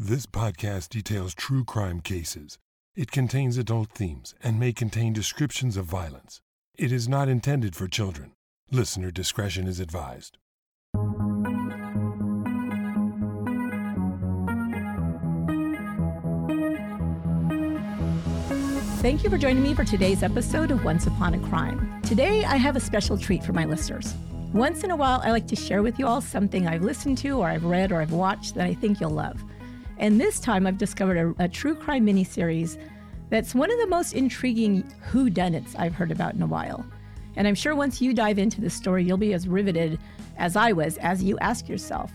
This podcast details true crime cases. It contains adult themes and may contain descriptions of violence. It is not intended for children. Listener discretion is advised. Thank you for joining me for today's episode of Once Upon a Crime. Today, I have a special treat for my listeners. Once in a while, I like to share with you all something I've listened to, or I've read, or I've watched that I think you'll love. And this time, I've discovered a, a true crime miniseries that's one of the most intriguing whodunits I've heard about in a while. And I'm sure once you dive into the story, you'll be as riveted as I was as you ask yourself,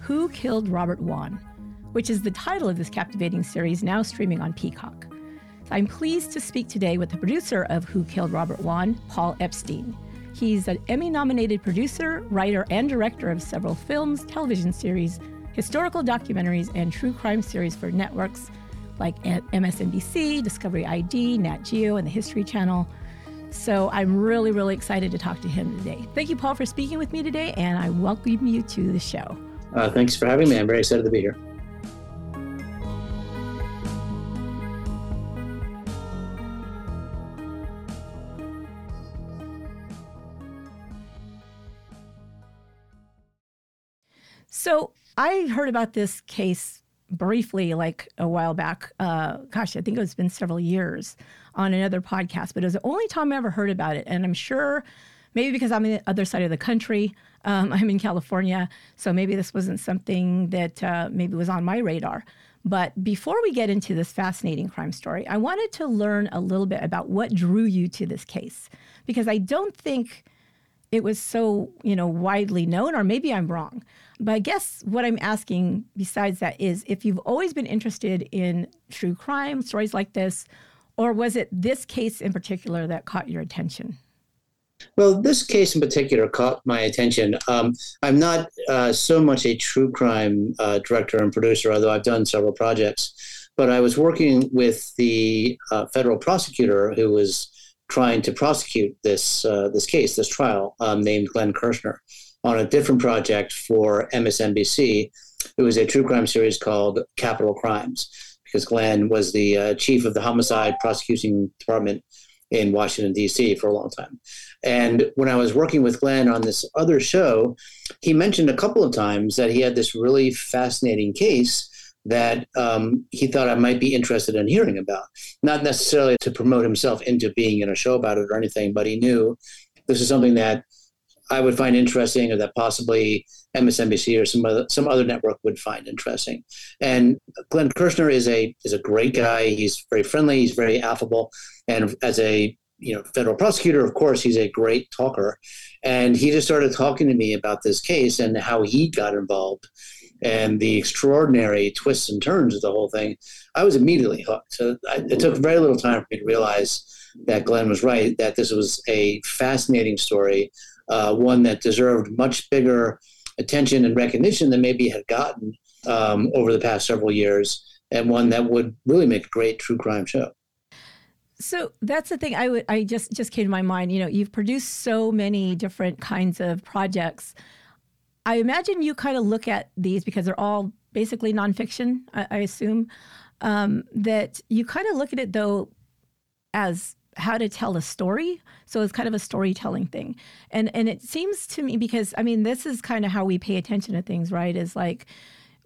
Who Killed Robert Wone? Which is the title of this captivating series now streaming on Peacock. I'm pleased to speak today with the producer of Who Killed Robert Wone, Paul Epstein. He's an Emmy nominated producer, writer, and director of several films, television series, historical documentaries, and true crime series for networks like MSNBC, Discovery ID, Nat Geo, and the History Channel. So I'm really, really excited to talk to him today. Thank you, Paul, for speaking with me today, and I welcome you to the show. Uh, thanks for having me. I'm very excited to be here. So I heard about this case briefly, like a while back. Uh, gosh, I think it's been several years on another podcast, but it was the only time I ever heard about it. And I'm sure maybe because I'm on the other side of the country, um, I'm in California, so maybe this wasn't something that uh, maybe was on my radar. But before we get into this fascinating crime story, I wanted to learn a little bit about what drew you to this case, because I don't think it was so you know widely known, or maybe I'm wrong. But I guess what I'm asking besides that is if you've always been interested in true crime stories like this, or was it this case in particular that caught your attention? Well, this case in particular caught my attention. Um, I'm not uh, so much a true crime uh, director and producer, although I've done several projects. But I was working with the uh, federal prosecutor who was trying to prosecute this uh, this case, this trial, um, named Glenn Kirschner on a different project for MSNBC. It was a true crime series called Capital Crimes, because Glenn was the uh, chief of the homicide prosecuting department in Washington, D.C. for a long time. And when I was working with Glenn on this other show, he mentioned a couple of times that he had this really fascinating case that um, he thought I might be interested in hearing about. Not necessarily to promote himself into being in a show about it or anything, but he knew this is something that I would find interesting, or that possibly MSNBC or some other some other network would find interesting. And Glenn Kirschner is a is a great guy. He's very friendly. He's very affable, and as a you know federal prosecutor, of course, he's a great talker. And he just started talking to me about this case and how he got involved and the extraordinary twists and turns of the whole thing. I was immediately hooked. So I, it took very little time for me to realize that Glenn was right. That this was a fascinating story uh, one that deserved much bigger attention and recognition than maybe had gotten um, over the past several years, and one that would really make a great true crime show. So that's the thing I would I just just came to my mind. You know, you've produced so many different kinds of projects. I imagine you kind of look at these because they're all basically nonfiction. I, I assume um, that you kind of look at it though as how to tell a story. So it's kind of a storytelling thing. And and it seems to me because I mean this is kind of how we pay attention to things, right? Is like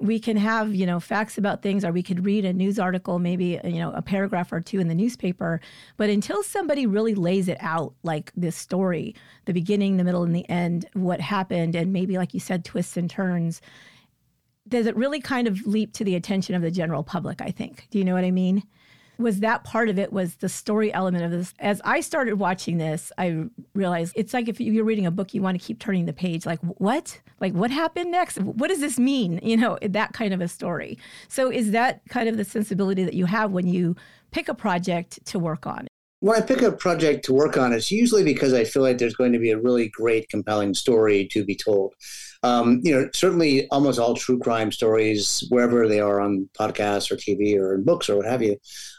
we can have, you know, facts about things or we could read a news article, maybe, you know, a paragraph or two in the newspaper, but until somebody really lays it out like this story, the beginning, the middle and the end, what happened and maybe like you said twists and turns, does it really kind of leap to the attention of the general public, I think. Do you know what I mean? Was that part of it was the story element of this. As I started watching this, I realized it's like if you're reading a book, you want to keep turning the page. Like, what? Like, what happened next? What does this mean? You know, that kind of a story. So, is that kind of the sensibility that you have when you pick a project to work on? When I pick a project to work on, it's usually because I feel like there's going to be a really great, compelling story to be told. Um, you know, certainly almost all true crime stories, wherever they are on podcasts or TV or in books or what have you,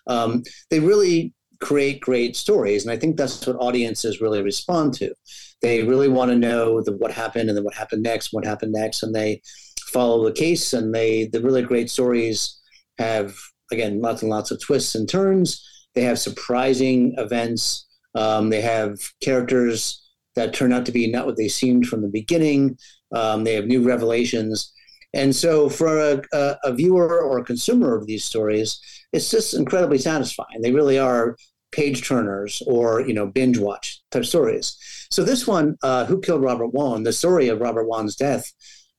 um, they really create great stories. And I think that's what audiences really respond to. They really want to know the, what happened and then what happened next, what happened next, and they follow the case. And they the really great stories have again lots and lots of twists and turns. They have surprising events. Um, they have characters that turn out to be not what they seemed from the beginning. Um, they have new revelations. And so, for a, a, a, viewer or a consumer of these stories, it's just incredibly satisfying. They really are page turners or you know binge watch type stories. So this one, uh, "Who Killed Robert Wone?" the story of Robert Wone's death,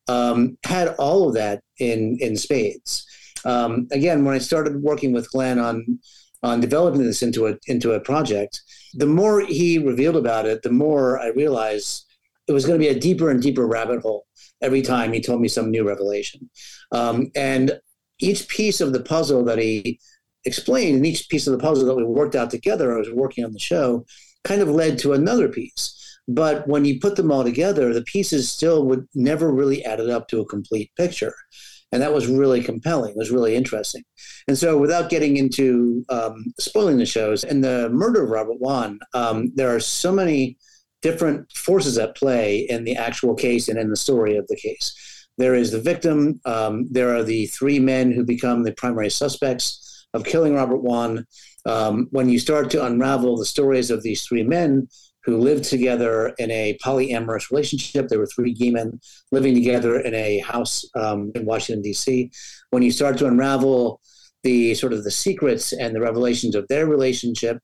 um, had all of that in in spades. Um, again, when I started working with Glenn on on developing this into a into a project, the more he revealed about it, the more I realized it was going to be a deeper and deeper rabbit hole every time he told me some new revelation. Um, and each piece of the puzzle that he explained, and each piece of the puzzle that we worked out together, I was working on the show, kind of led to another piece. But when you put them all together, the pieces still would never really added up to a complete picture. And that was really compelling. It was really interesting. And so, without getting into um, spoiling the shows, and the murder of Robert Wone, um, there are so many different forces at play in the actual case and in the story of the case. There is the victim. Um, there are the three men who become the primary suspects of killing Robert Wone. Um, when you start to unravel the stories of these three men who lived together in a polyamorous relationship, there were three gay men living together in a house um, in Washington, D.C. When you start to unravel the sort of the secrets and the revelations of their relationship,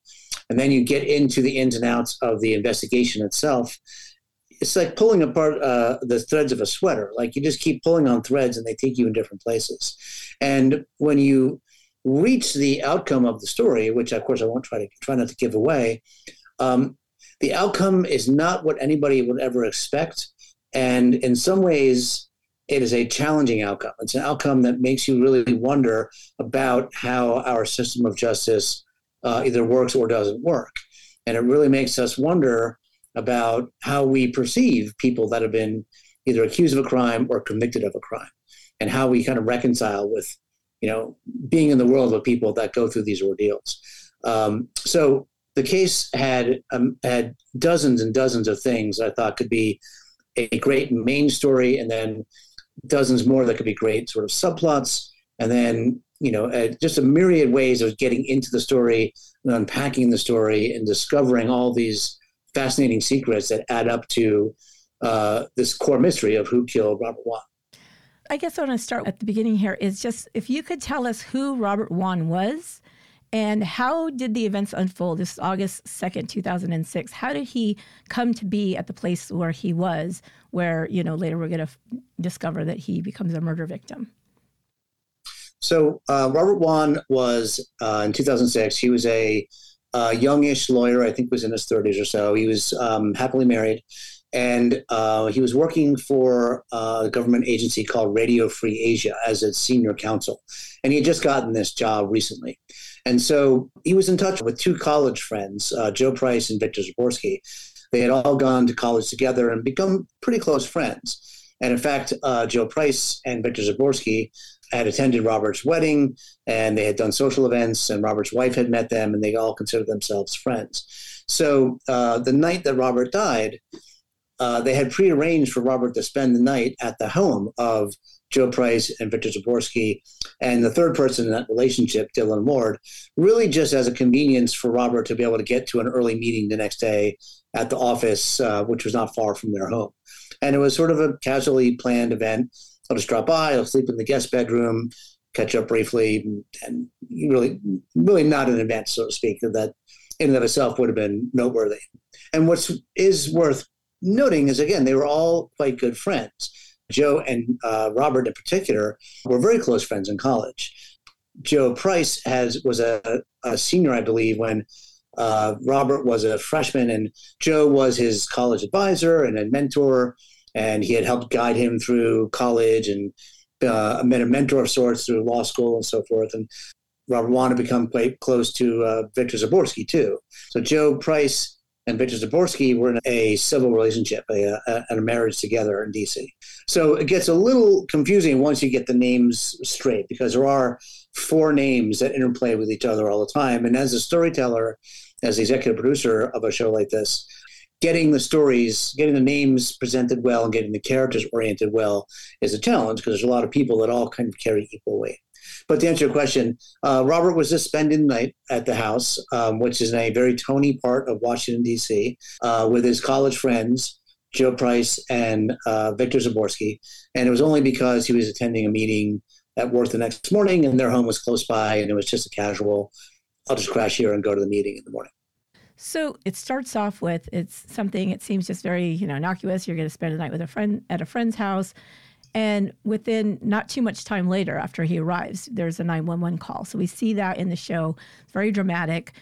and then you get into the ins and outs of the investigation itself it's like pulling apart uh, the threads of a sweater. Like you just keep pulling on threads and they take you in different places. And when you reach the outcome of the story which of course i won't try to try not to give away um, the outcome is not what anybody would ever expect and in some ways it is a challenging outcome it's an outcome that makes you really wonder about how our system of justice uh, either works or doesn't work. And it really makes us wonder about how we perceive people that have been either accused of a crime or convicted of a crime and how we kind of reconcile with, you know, being in the world of people that go through these ordeals. Um, so the case had um, had dozens and dozens of things I thought could be a great main story, and then dozens more that could be great sort of subplots, and then you know, uh, just a myriad ways of getting into the story and unpacking the story and discovering all these fascinating secrets that add up to uh, this core mystery of who killed Robert Wone. I guess I want to start at the beginning here is just if you could tell us who Robert Wone was and how did the events unfold? This is August 2nd, 2006. How did he come to be at the place where he was, where, you know, later we're going to f- discover that he becomes a murder victim? So uh, Robert Wone was uh, in 2006. He was a, a, youngish lawyer. I think was in his 30s or so. He was um, happily married, and uh, he was working for a government agency called Radio Free Asia as a senior counsel. And he had just gotten this job recently. And so he was in touch with two college friends, uh, Joe Price and Victor Zaborsky. They had all gone to college together and become pretty close friends. And in fact, uh, Joe Price and Victor Zaborsky had attended Robert's wedding and they had done social events, and Robert's wife had met them, and they all considered themselves friends. So uh, the night that Robert died, uh, they had prearranged for Robert to spend the night at the home of Joe Price and Victor Zaborsky, and the third person in that relationship, Dylan Ward, really just as a convenience for Robert to be able to get to an early meeting the next day at the office, uh, which was not far from their home. And it was sort of a casually planned event. I'll just drop by. I'll sleep in the guest bedroom, catch up briefly, and really, really not an event, so to speak, that in and of itself would have been noteworthy. And what is is worth noting is again, they were all quite good friends. Joe and uh, Robert, in particular, were very close friends in college. Joe Price has was a, a senior, I believe, when uh, Robert was a freshman, and Joe was his college advisor and a mentor and he had helped guide him through college and uh, met a mentor of sorts through law school and so forth. And Robert wanted to become quite close to uh, Victor Zaborsky too. So Joe Price and Victor Zaborsky were in a civil relationship, a, a, a marriage together in D.C. So it gets a little confusing once you get the names straight because there are four names that interplay with each other all the time. And as a storyteller, as the executive producer of a show like this, getting the stories, getting the names presented well, and getting the characters oriented well is a challenge because there's a lot of people that all kind of carry equal weight. But to answer your question, uh, Robert was just spending the night at the house, um, which is in a very Tony part of Washington, D.C., uh, with his college friends, Joe Price and uh, Victor Zaborsky. And it was only because he was attending a meeting at work the next morning and their home was close by and it was just a casual, I'll just crash here and go to the meeting in the morning. So it starts off with it's something it seems just very you know innocuous. You're going to spend a night with a friend at a friend's house, and within not too much time later, after he arrives, there's a 911 call. So we see that in the show. It's very dramatic.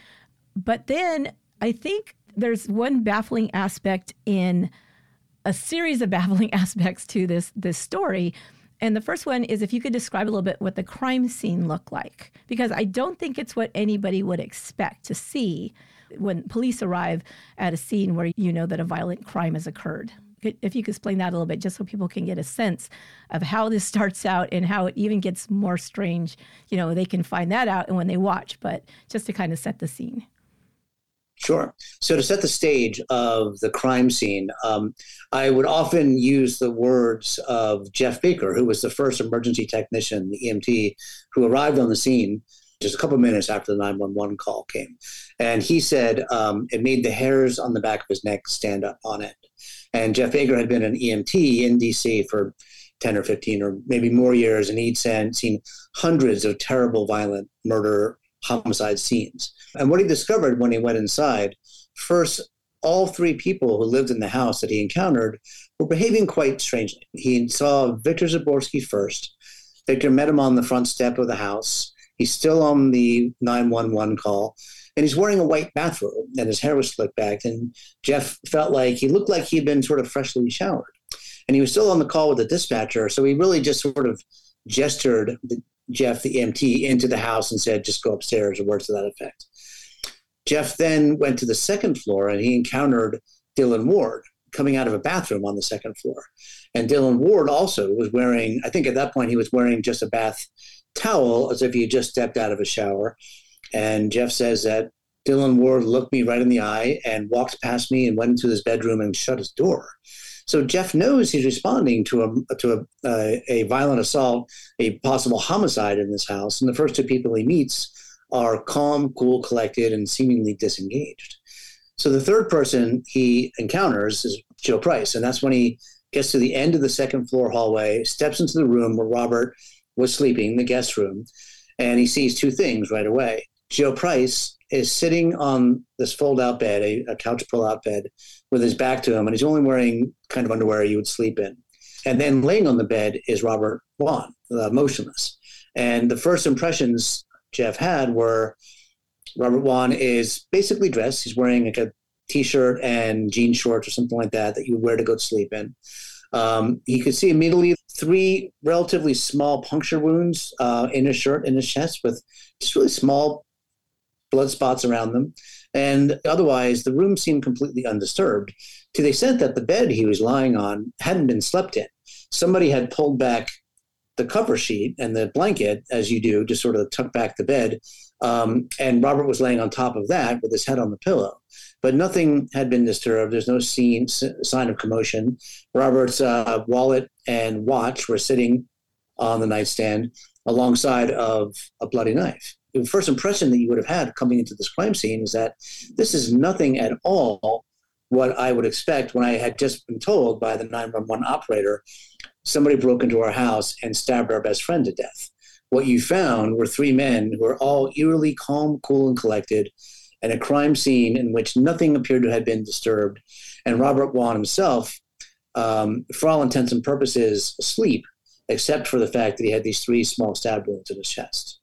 But then I think there's one baffling aspect in a series of baffling aspects to this this story. And the first one is if you could describe a little bit what the crime scene looked like, because I don't think it's what anybody would expect to see when police arrive at a scene where you know that a violent crime has occurred. If you could explain that a little bit, just so people can get a sense of how this starts out and how it even gets more strange, you know, they can find that out and when they watch, but just to kind of set the scene. Sure. So to set the stage of the crime scene, um, I would often use the words of Jeff Baker, who was the first emergency technician, the EMT, who arrived on the scene just a couple minutes after the 911 call came. And he said um, it made the hairs on the back of his neck stand up on end. And Jeff Baker had been an EMT in DC for 10 or 15 or maybe more years, and he'd seen hundreds of terrible, violent murder, homicide scenes. And what he discovered when he went inside first, all three people who lived in the house that he encountered were behaving quite strangely. He saw Victor Zaborsky first. Victor met him on the front step of the house. He's still on the 911 call and he's wearing a white bathrobe and his hair was slicked back. And Jeff felt like he looked like he'd been sort of freshly showered. And he was still on the call with the dispatcher. So he really just sort of gestured the, Jeff, the EMT, into the house and said, just go upstairs or words to that effect. Jeff then went to the second floor and he encountered Dylan Ward coming out of a bathroom on the second floor. And Dylan Ward also was wearing, I think at that point he was wearing just a bath towel as if he had just stepped out of a shower. And Jeff says that Dylan Ward looked me right in the eye and walked past me and went into his bedroom and shut his door. So Jeff knows he's responding to a to a, uh, a violent assault, a possible homicide in this house, and the first two people he meets are calm, cool, collected, and seemingly disengaged. So the third person he encounters is Joe Price, and that's when he gets to the end of the second floor hallway, steps into the room where Robert was sleeping, the guest room, and he sees two things right away. Joe Price is sitting on this fold out bed, a, a couch pull out bed, with his back to him, and he's only wearing kind of underwear you would sleep in. And then laying on the bed is Robert Wone, uh, motionless. And the first impressions Jeff had were Robert Wone is basically dressed. He's wearing like a t-shirt and jean shorts or something like that that you would wear to go to sleep in. Um, he could see immediately three relatively small puncture wounds uh, in his shirt and his chest with just really small blood spots around them. And otherwise, the room seemed completely undisturbed to the extent that the bed he was lying on hadn't been slept in. Somebody had pulled back the cover sheet and the blanket, as you do, just sort of tuck back the bed. Um, and Robert was laying on top of that with his head on the pillow but nothing had been disturbed. There's no scene, sign of commotion. Robert's uh, wallet and watch were sitting on the nightstand alongside of a bloody knife. The first impression that you would have had coming into this crime scene is that this is nothing at all what I would expect when I had just been told by the 911 operator somebody broke into our house and stabbed our best friend to death. What you found were three men who were all eerily calm, cool, and collected and a crime scene in which nothing appeared to have been disturbed. And Robert Wone himself, um, for all intents and purposes, asleep, except for the fact that he had these three small stab wounds in his chest.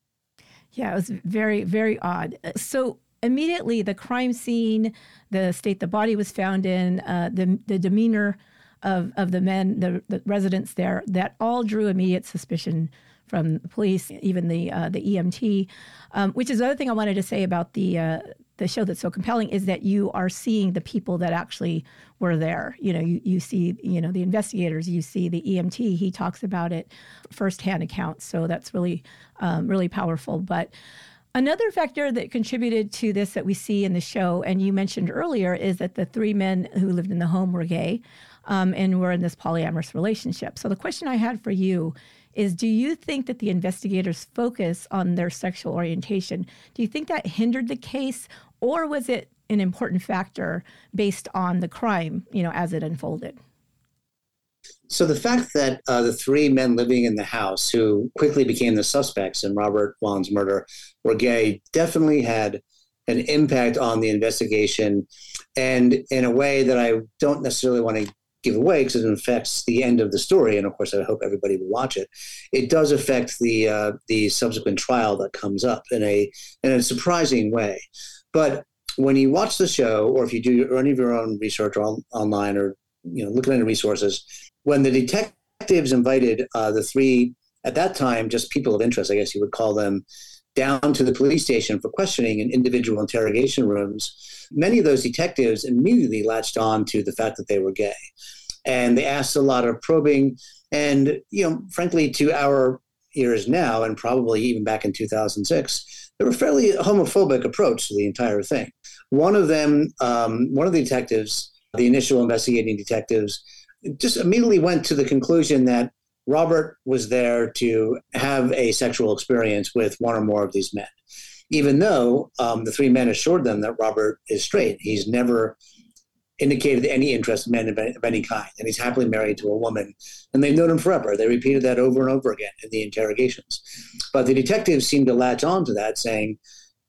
Yeah, it was very, very odd. So immediately, the crime scene, the state the body was found in, uh, the the demeanor of of the men, the, the residents there, that all drew immediate suspicion from the police, even the uh, the EMT. Um, which is another thing I wanted to say about the uh, the show that's so compelling is that you are seeing the people that actually were there. You know, you, you see, you know, the investigators, you see the EMT, he talks about it firsthand accounts. So that's really, um, really powerful. But Another factor that contributed to this that we see in the show, and you mentioned earlier, is that the three men who lived in the home were gay um, and were in this polyamorous relationship. So the question I had for you is do you think that the investigators focus on their sexual orientation do you think that hindered the case or was it an important factor based on the crime you know as it unfolded so the fact that uh, the three men living in the house who quickly became the suspects in Robert Wone's murder were gay definitely had an impact on the investigation and in a way that I don't necessarily want to give away because it affects the end of the story. And of course, I hope everybody will watch it. It does affect the uh, the subsequent trial that comes up in a in a surprising way. But when you watch the show, or if you do any of your own research on, online, or you know, looking into resources, when the detectives invited uh, the three at that time just people of interest, I guess you would call them, down to the police station for questioning in individual interrogation rooms, many of those detectives immediately latched on to the fact that they were gay. And they asked a lot of probing. And, you know, frankly, to our ears now, and probably even back in 2006, they were fairly homophobic approach to the entire thing. One of them, um, one of the detectives, the initial investigating detectives, just immediately went to the conclusion that Robert was there to have a sexual experience with one or more of these men, even though um, the three men assured them that Robert is straight. He's never indicated any interest in men of, any kind, and he's happily married to a woman, and they've known him forever. They repeated that over and over again in the interrogations. But the detectives seemed to latch on to that, saying,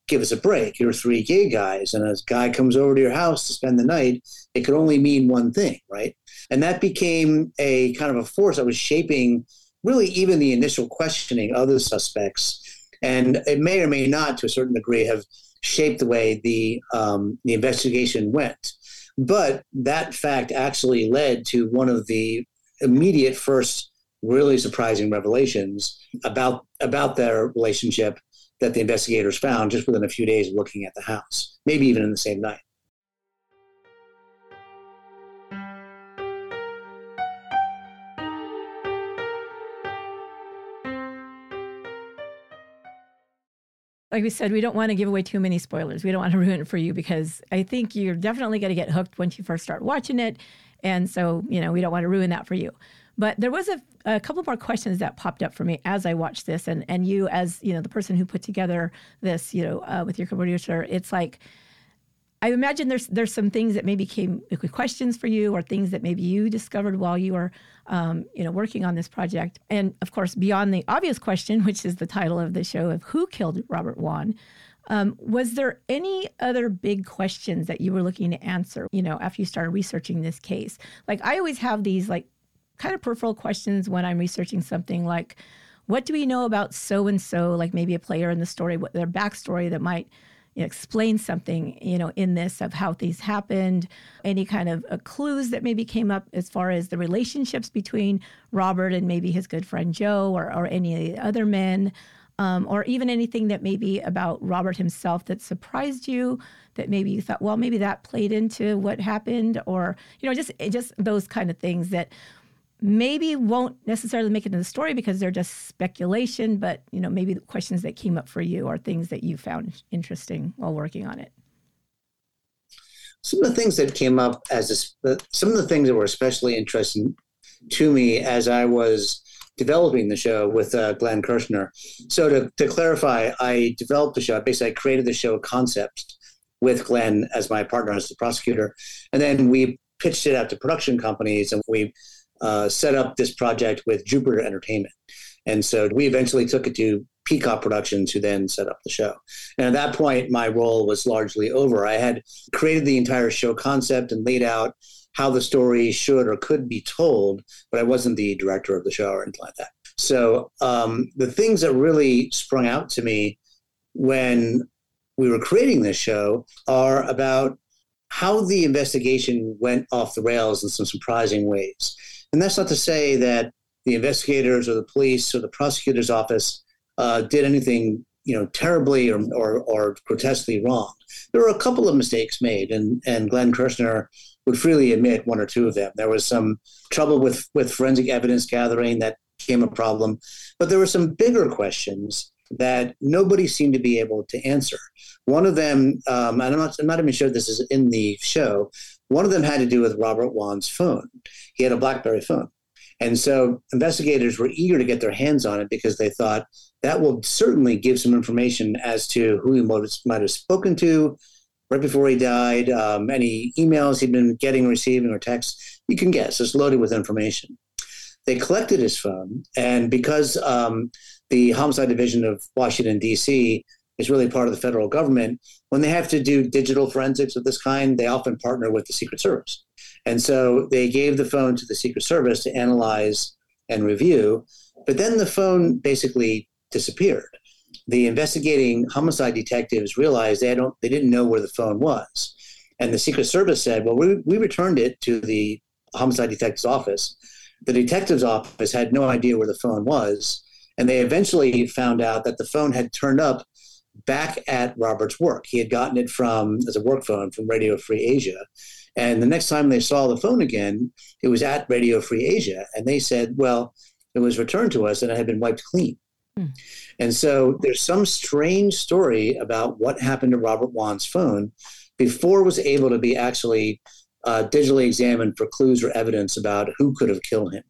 give us a break. You're three gay guys, and a guy comes over to your house to spend the night. It could only mean one thing, right? And that became a kind of a force that was shaping really even the initial questioning of the suspects. And it may or may not, to a certain degree, have shaped the way the um, the investigation went. But that fact actually led to one of the immediate first really surprising revelations about about their relationship that the investigators found just within a few days of looking at the house, maybe even in the same night. Like we said, we don't want to give away too many spoilers. We don't want to ruin it for you because I think you're definitely going to get hooked once you first start watching it. And so, you know, we don't want to ruin that for you. But there was a, a couple more questions that popped up for me as I watched this. And, and you, as, you know, the person who put together this, you know, uh, with your co-producer, it's like, I imagine there's there's some things that maybe came questions for you, or things that maybe you discovered while you were, um, you know, working on this project. And of course, beyond the obvious question, which is the title of the show of who killed Robert Wone, um, was there any other big questions that you were looking to answer? You know, after you started researching this case, like I always have these like kind of peripheral questions when I'm researching something like, what do we know about so and so, like maybe a player in the story, what their backstory that might explain something, you know, in this of how things happened, any kind of uh, clues that maybe came up as far as the relationships between Robert and maybe his good friend Joe or, or any of the other men, um, or even anything that maybe about Robert himself that surprised you, that maybe you thought, well, maybe that played into what happened, or you know, just just those kind of things that maybe won't necessarily make it in the story because they're just speculation, but you know, maybe the questions that came up for you are things that you found interesting while working on it. Some of the things that came up as a, some of the things that were especially interesting to me as I was developing the show with uh, Glenn Kirschner. So to, to clarify, I developed the show. Basically, I created the show concept with Glenn as my partner as the prosecutor, and then we pitched it out to production companies, and we uh, set up this project with Jupiter Entertainment. And so we eventually took it to Peacock Productions, who then set up the show. And at that point, my role was largely over. I had created the entire show concept and laid out how the story should or could be told, but I wasn't the director of the show or anything like that. So um, the things that really sprung out to me when we were creating this show are about how the investigation went off the rails in some surprising ways. And that's not to say that the investigators or the police or the prosecutor's office uh, did anything you know terribly or, or, or, grotesquely wrong. There were a couple of mistakes made, and, and Glenn Kirschner would freely admit one or two of them. There was some trouble with, with forensic evidence gathering that became a problem, but there were some bigger questions that nobody seemed to be able to answer. One of them, um, and I'm not, I'm not even sure this is in the show. One of them had to do with Robert Wone's phone. He had a BlackBerry phone. And so investigators were eager to get their hands on it because they thought that will certainly give some information as to who he might have spoken to right before he died, um, any emails he'd been getting, receiving, or texts. You can guess. It's loaded with information. They collected his phone, and because um, the Homicide Division of Washington, D.C., is really part of the federal government, when they have to do digital forensics of this kind, they often partner with the Secret Service. And so they gave the phone to the Secret Service to analyze and review. But then the phone basically disappeared. The investigating homicide detectives realized they don't they didn't know where the phone was. And the Secret Service said, well, we, we returned it to the homicide detective's office. The detective's office had no idea where the phone was. And they eventually found out that the phone had turned up back at Robert's work. He had gotten it from as a work phone from Radio Free Asia. And the next time they saw the phone again, it was at Radio Free Asia. And they said, well, it was returned to us and it had been wiped clean. Hmm. And so there's some strange story about what happened to Robert Wone's phone before it was able to be actually uh, digitally examined for clues or evidence about who could have killed him.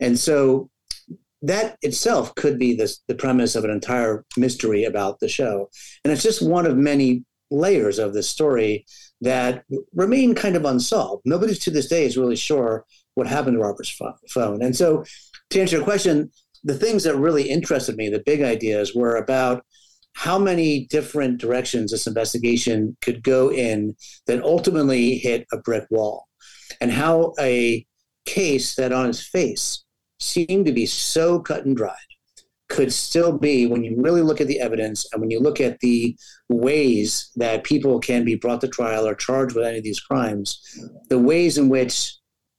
And so that itself could be this, the premise of an entire mystery about the show. And it's just one of many layers of this story that remain kind of unsolved. Nobody to this day is really sure what happened to Robert's phone. And so, to answer your question, the things that really interested me, the big ideas, were about how many different directions this investigation could go in that ultimately hit a brick wall, and how a case that on its face seemed to be so cut and dried could still be when you really look at the evidence and when you look at the ways that people can be brought to trial or charged with any of these crimes, the ways in which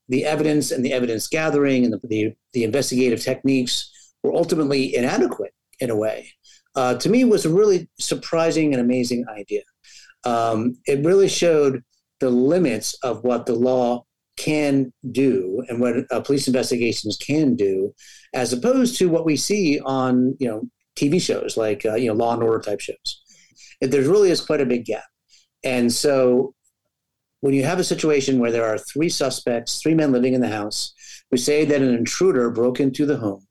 the evidence and the evidence gathering and the, the, the investigative techniques were ultimately inadequate in a way, uh, to me was a really surprising and amazing idea. Um, it really showed the limits of what the law can do and what uh, police investigations can do, as opposed to what we see on you know TV shows like uh, you know Law and Order type shows. There really is quite a big gap, and so when you have a situation where there are three suspects, three men living in the house, we say that an intruder broke into the home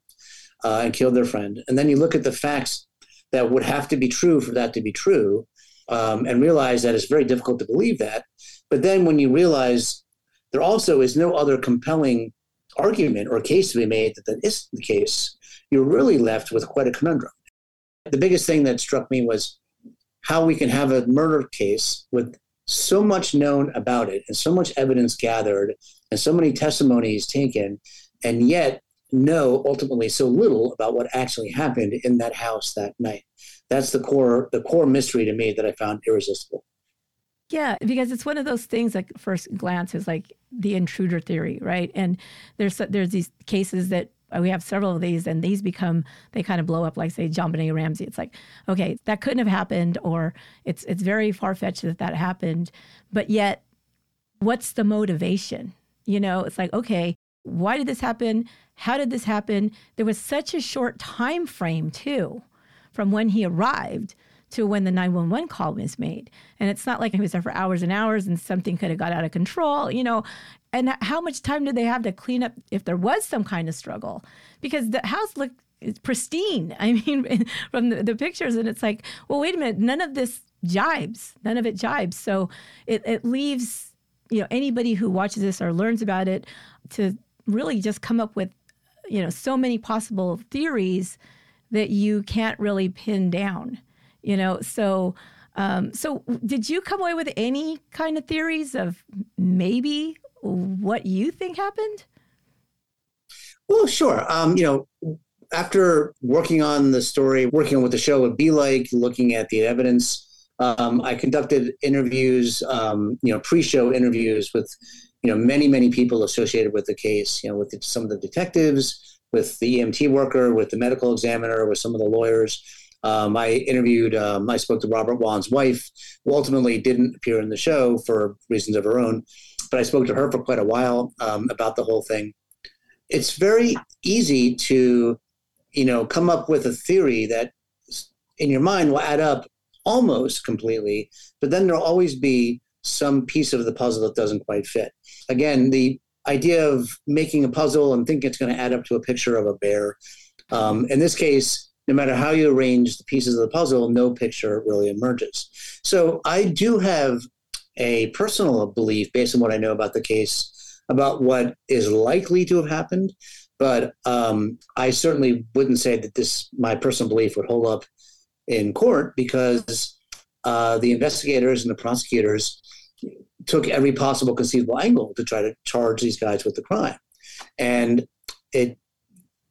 uh, and killed their friend, and then you look at the facts that would have to be true for that to be true, um, and realize that it's very difficult to believe that. But then when you realize there also is no other compelling argument or case to be made that that is the case. You're really left with quite a conundrum. The biggest thing that struck me was how we can have a murder case with so much known about it and so much evidence gathered and so many testimonies taken, and yet know ultimately so little about what actually happened in that house that night. That's the core the core mystery to me that I found irresistible. Yeah, because it's one of those things like first glance is like the intruder theory, right? And there's there's these cases that uh, we have several of these, and these become they kind of blow up, like say JonBenét Ramsey. It's like, okay, that couldn't have happened, or it's it's very far fetched that that happened, but yet, what's the motivation? You know, it's like, okay, why did this happen? How did this happen? There was such a short time frame too, from when he arrived to when the 911 call was made. And it's not like he was there for hours and hours and something could have got out of control, you know. And how much time did they have to clean up if there was some kind of struggle? Because the house looked pristine. I mean, from the, the pictures, and it's like, well, wait a minute, none of this jibes. None of it jibes. So it, it leaves, you know, anybody who watches this or learns about it to really just come up with, you know, so many possible theories that you can't really pin down you know so um, so did you come away with any kind of theories of maybe what you think happened? Well sure. Um, you know after working on the story working on what the show would be like looking at the evidence um, i conducted interviews um, you know pre-show interviews with you know many many people associated with the case you know with some of the detectives with the emt worker with the medical examiner with some of the lawyers um, I interviewed, um, I spoke to Robert Wone's wife, who ultimately didn't appear in the show for reasons of her own, but I spoke to her for quite a while um, about the whole thing. It's very easy to, you know, come up with a theory that in your mind will add up almost completely, but then there'll always be some piece of the puzzle that doesn't quite fit. Again, the idea of making a puzzle and thinking it's going to add up to a picture of a bear. Um, in this case, no matter how you arrange the pieces of the puzzle, no picture really emerges. So I do have a personal belief based on what I know about the case about what is likely to have happened. But um, I certainly wouldn't say that this, my personal belief, would hold up in court because uh, the investigators and the prosecutors took every possible conceivable angle to try to charge these guys with the crime. And it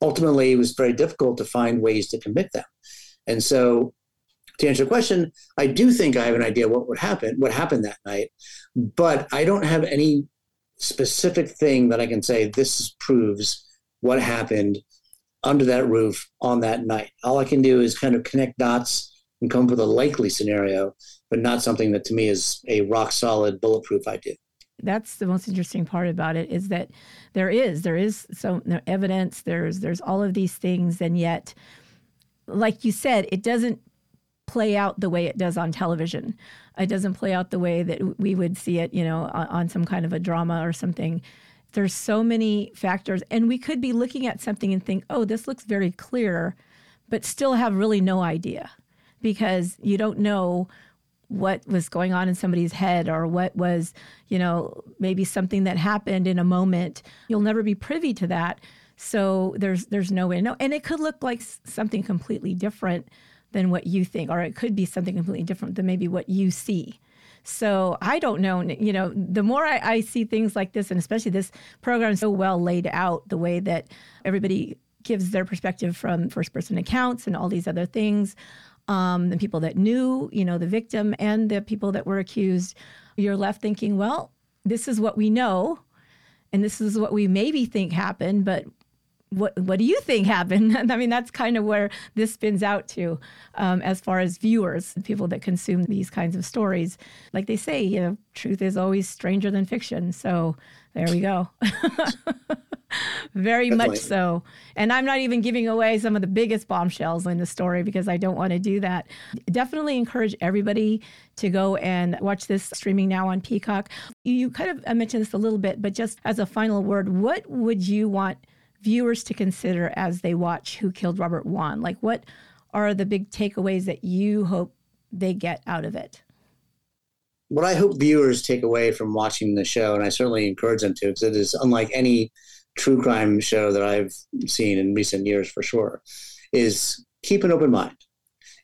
ultimately it was very difficult to find ways to convict them. And so to answer your question, I do think I have an idea what would happen, what happened that night, but I don't have any specific thing that I can say this proves what happened under that roof on that night. All I can do is kind of connect dots and come up with a likely scenario, but not something that to me is a rock solid bulletproof idea. That's the most interesting part about it is that there is there is so no evidence there's there's all of these things and yet like you said it doesn't play out the way it does on television. It doesn't play out the way that we would see it, you know, on, on some kind of a drama or something. There's so many factors, and we could be looking at something and think, "Oh, this looks very clear," but still have really no idea because you don't know what was going on in somebody's head or what was, you know, maybe something that happened in a moment. You'll never be privy to that. So there's there's no way know. And it could look like something completely different than what you think, or it could be something completely different than maybe what you see. So I don't know. You know, the more I, I see things like this, and especially this program so well laid out, the way that everybody gives their perspective from first person accounts and all these other things, um, the people that knew, you know, the victim and the people that were accused, you're left thinking, well, this is what we know, and this is what we maybe think happened, but what what do you think happened? I mean, that's kind of where this spins out to, um, as far as viewers, people that consume these kinds of stories. Like they say, you know, truth is always stranger than fiction. So there we go. Very Definitely. much so. And I'm not even giving away some of the biggest bombshells in the story because I don't want to do that. Definitely encourage everybody to go and watch this streaming now on Peacock. You kind of mentioned this a little bit, but just as a final word, what would you want? viewers to consider as they watch Who Killed Robert Wone? Like, what are the big takeaways that you hope they get out of it? What I hope viewers take away from watching the show, and I certainly encourage them to, because it is unlike any true crime show that I've seen in recent years for sure, is keep an open mind.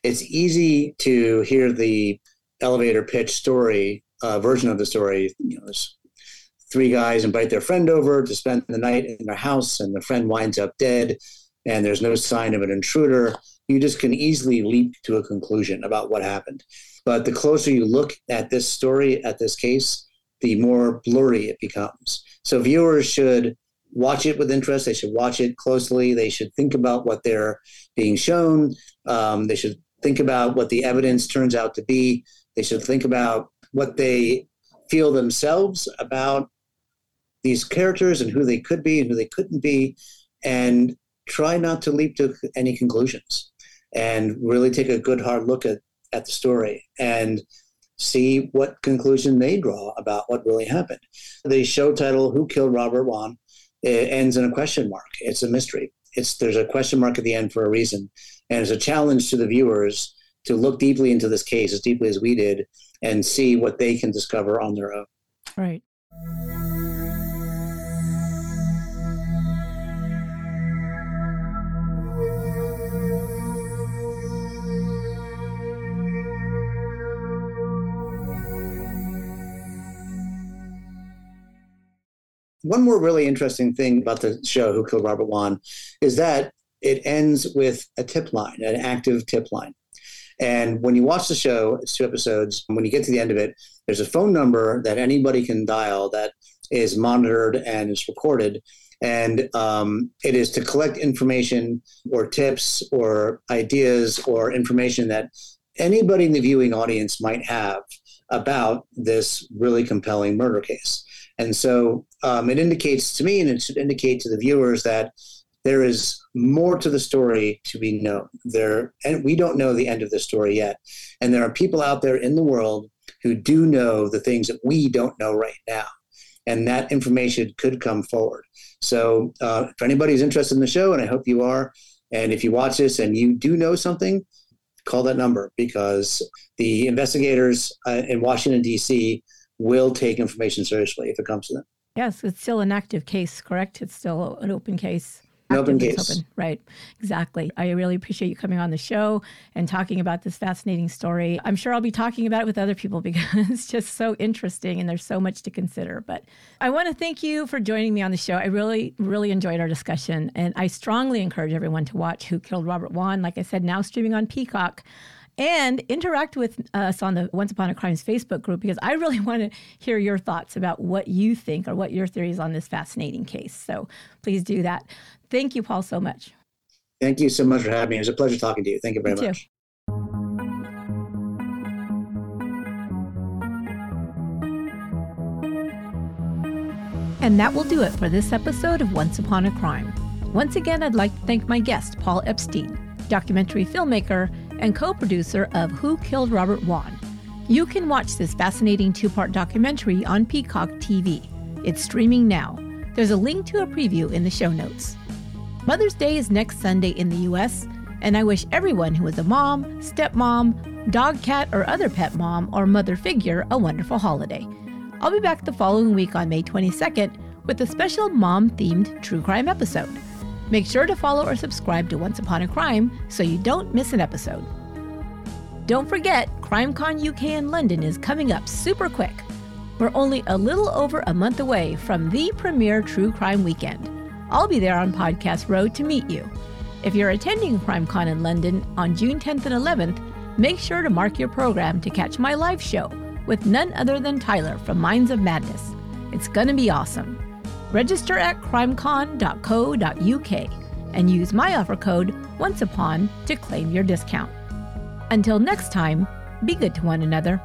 It's easy to hear the elevator pitch story uh, version of the story. You know, three guys invite their friend over to spend the night in their house, and the friend winds up dead, and there's no sign of an intruder. You just can easily leap to a conclusion about what happened. But the closer you look at this story, at this case, the more blurry it becomes. So viewers should watch it with interest. They should watch it closely. They should think about what they're being shown. Um, they should think about what the evidence turns out to be. They should think about what they feel themselves about these characters and who they could be and who they couldn't be, and try not to leap to any conclusions and really take a good hard look at, at the story and see what conclusion they draw about what really happened. The show title, Who Killed Robert Wone, ends in a question mark. It's a mystery. It's there's a question mark at the end for a reason. And it's a challenge to the viewers to look deeply into this case as deeply as we did and see what they can discover on their own. Right. One more really interesting thing about the show, Who Killed Robert Wone, is that it ends with a tip line, an active tip line. And when you watch the show, it's two episodes. When you get to the end of it, there's a phone number that anybody can dial that is monitored and is recorded. And um, it is to collect information or tips or ideas or information that anybody in the viewing audience might have about this really compelling murder case. And so um, it indicates to me, and it should indicate to the viewers that there is more to the story to be known. There, and we don't know the end of the story yet. And there are people out there in the world who do know the things that we don't know right now. And that information could come forward. So, uh, if anybody's interested in the show, and I hope you are, and if you watch this and you do know something, call that number because the investigators uh, in Washington, D.C. will take information seriously if it comes to them. Yes, it's still an active case, correct? It's still an open case. An open case. Open. Right, exactly. I really appreciate you coming on the show and talking about this fascinating story. I'm sure I'll be talking about it with other people because it's just so interesting and there's so much to consider. But I want to thank you for joining me on the show. I really, really enjoyed our discussion. And I strongly encourage everyone to watch Who Killed Robert Wone. Like I said, now streaming on Peacock and interact with us on the Once Upon a Crimes Facebook group because I really want to hear your thoughts about what you think or what your theories on this fascinating case. So please do that. Thank you, Paul, so much. Thank you so much for having me. It was a pleasure talking to you. Thank you very Me much. And that will do it for this episode of Once Upon a Crime. Once again, I'd like to thank my guest, Paul Epstein, documentary filmmaker and co producer of Who Killed Robert Wone. You can watch this fascinating two part documentary on Peacock TV. It's streaming now. There's a link to a preview in the show notes. Mother's Day is next Sunday in the US, and I wish everyone who is a mom, stepmom, dog, cat, or other pet mom or mother figure a wonderful holiday. I'll be back the following week on May 22nd with a special mom themed true crime episode. Make sure to follow or subscribe to Once Upon a Crime so you don't miss an episode. Don't forget, CrimeCon UK in London is coming up super quick. We're only a little over a month away from the premier true crime weekend. I'll be there on Podcast Road to meet you. If you're attending CrimeCon in London on June 10th and 11th, make sure to mark your program to catch my live show with none other than Tyler from Minds of Madness. It's gonna be awesome. Register at crimecon.co.uk and use my offer code ONCEUPON to claim your discount. Until next time, be good to one another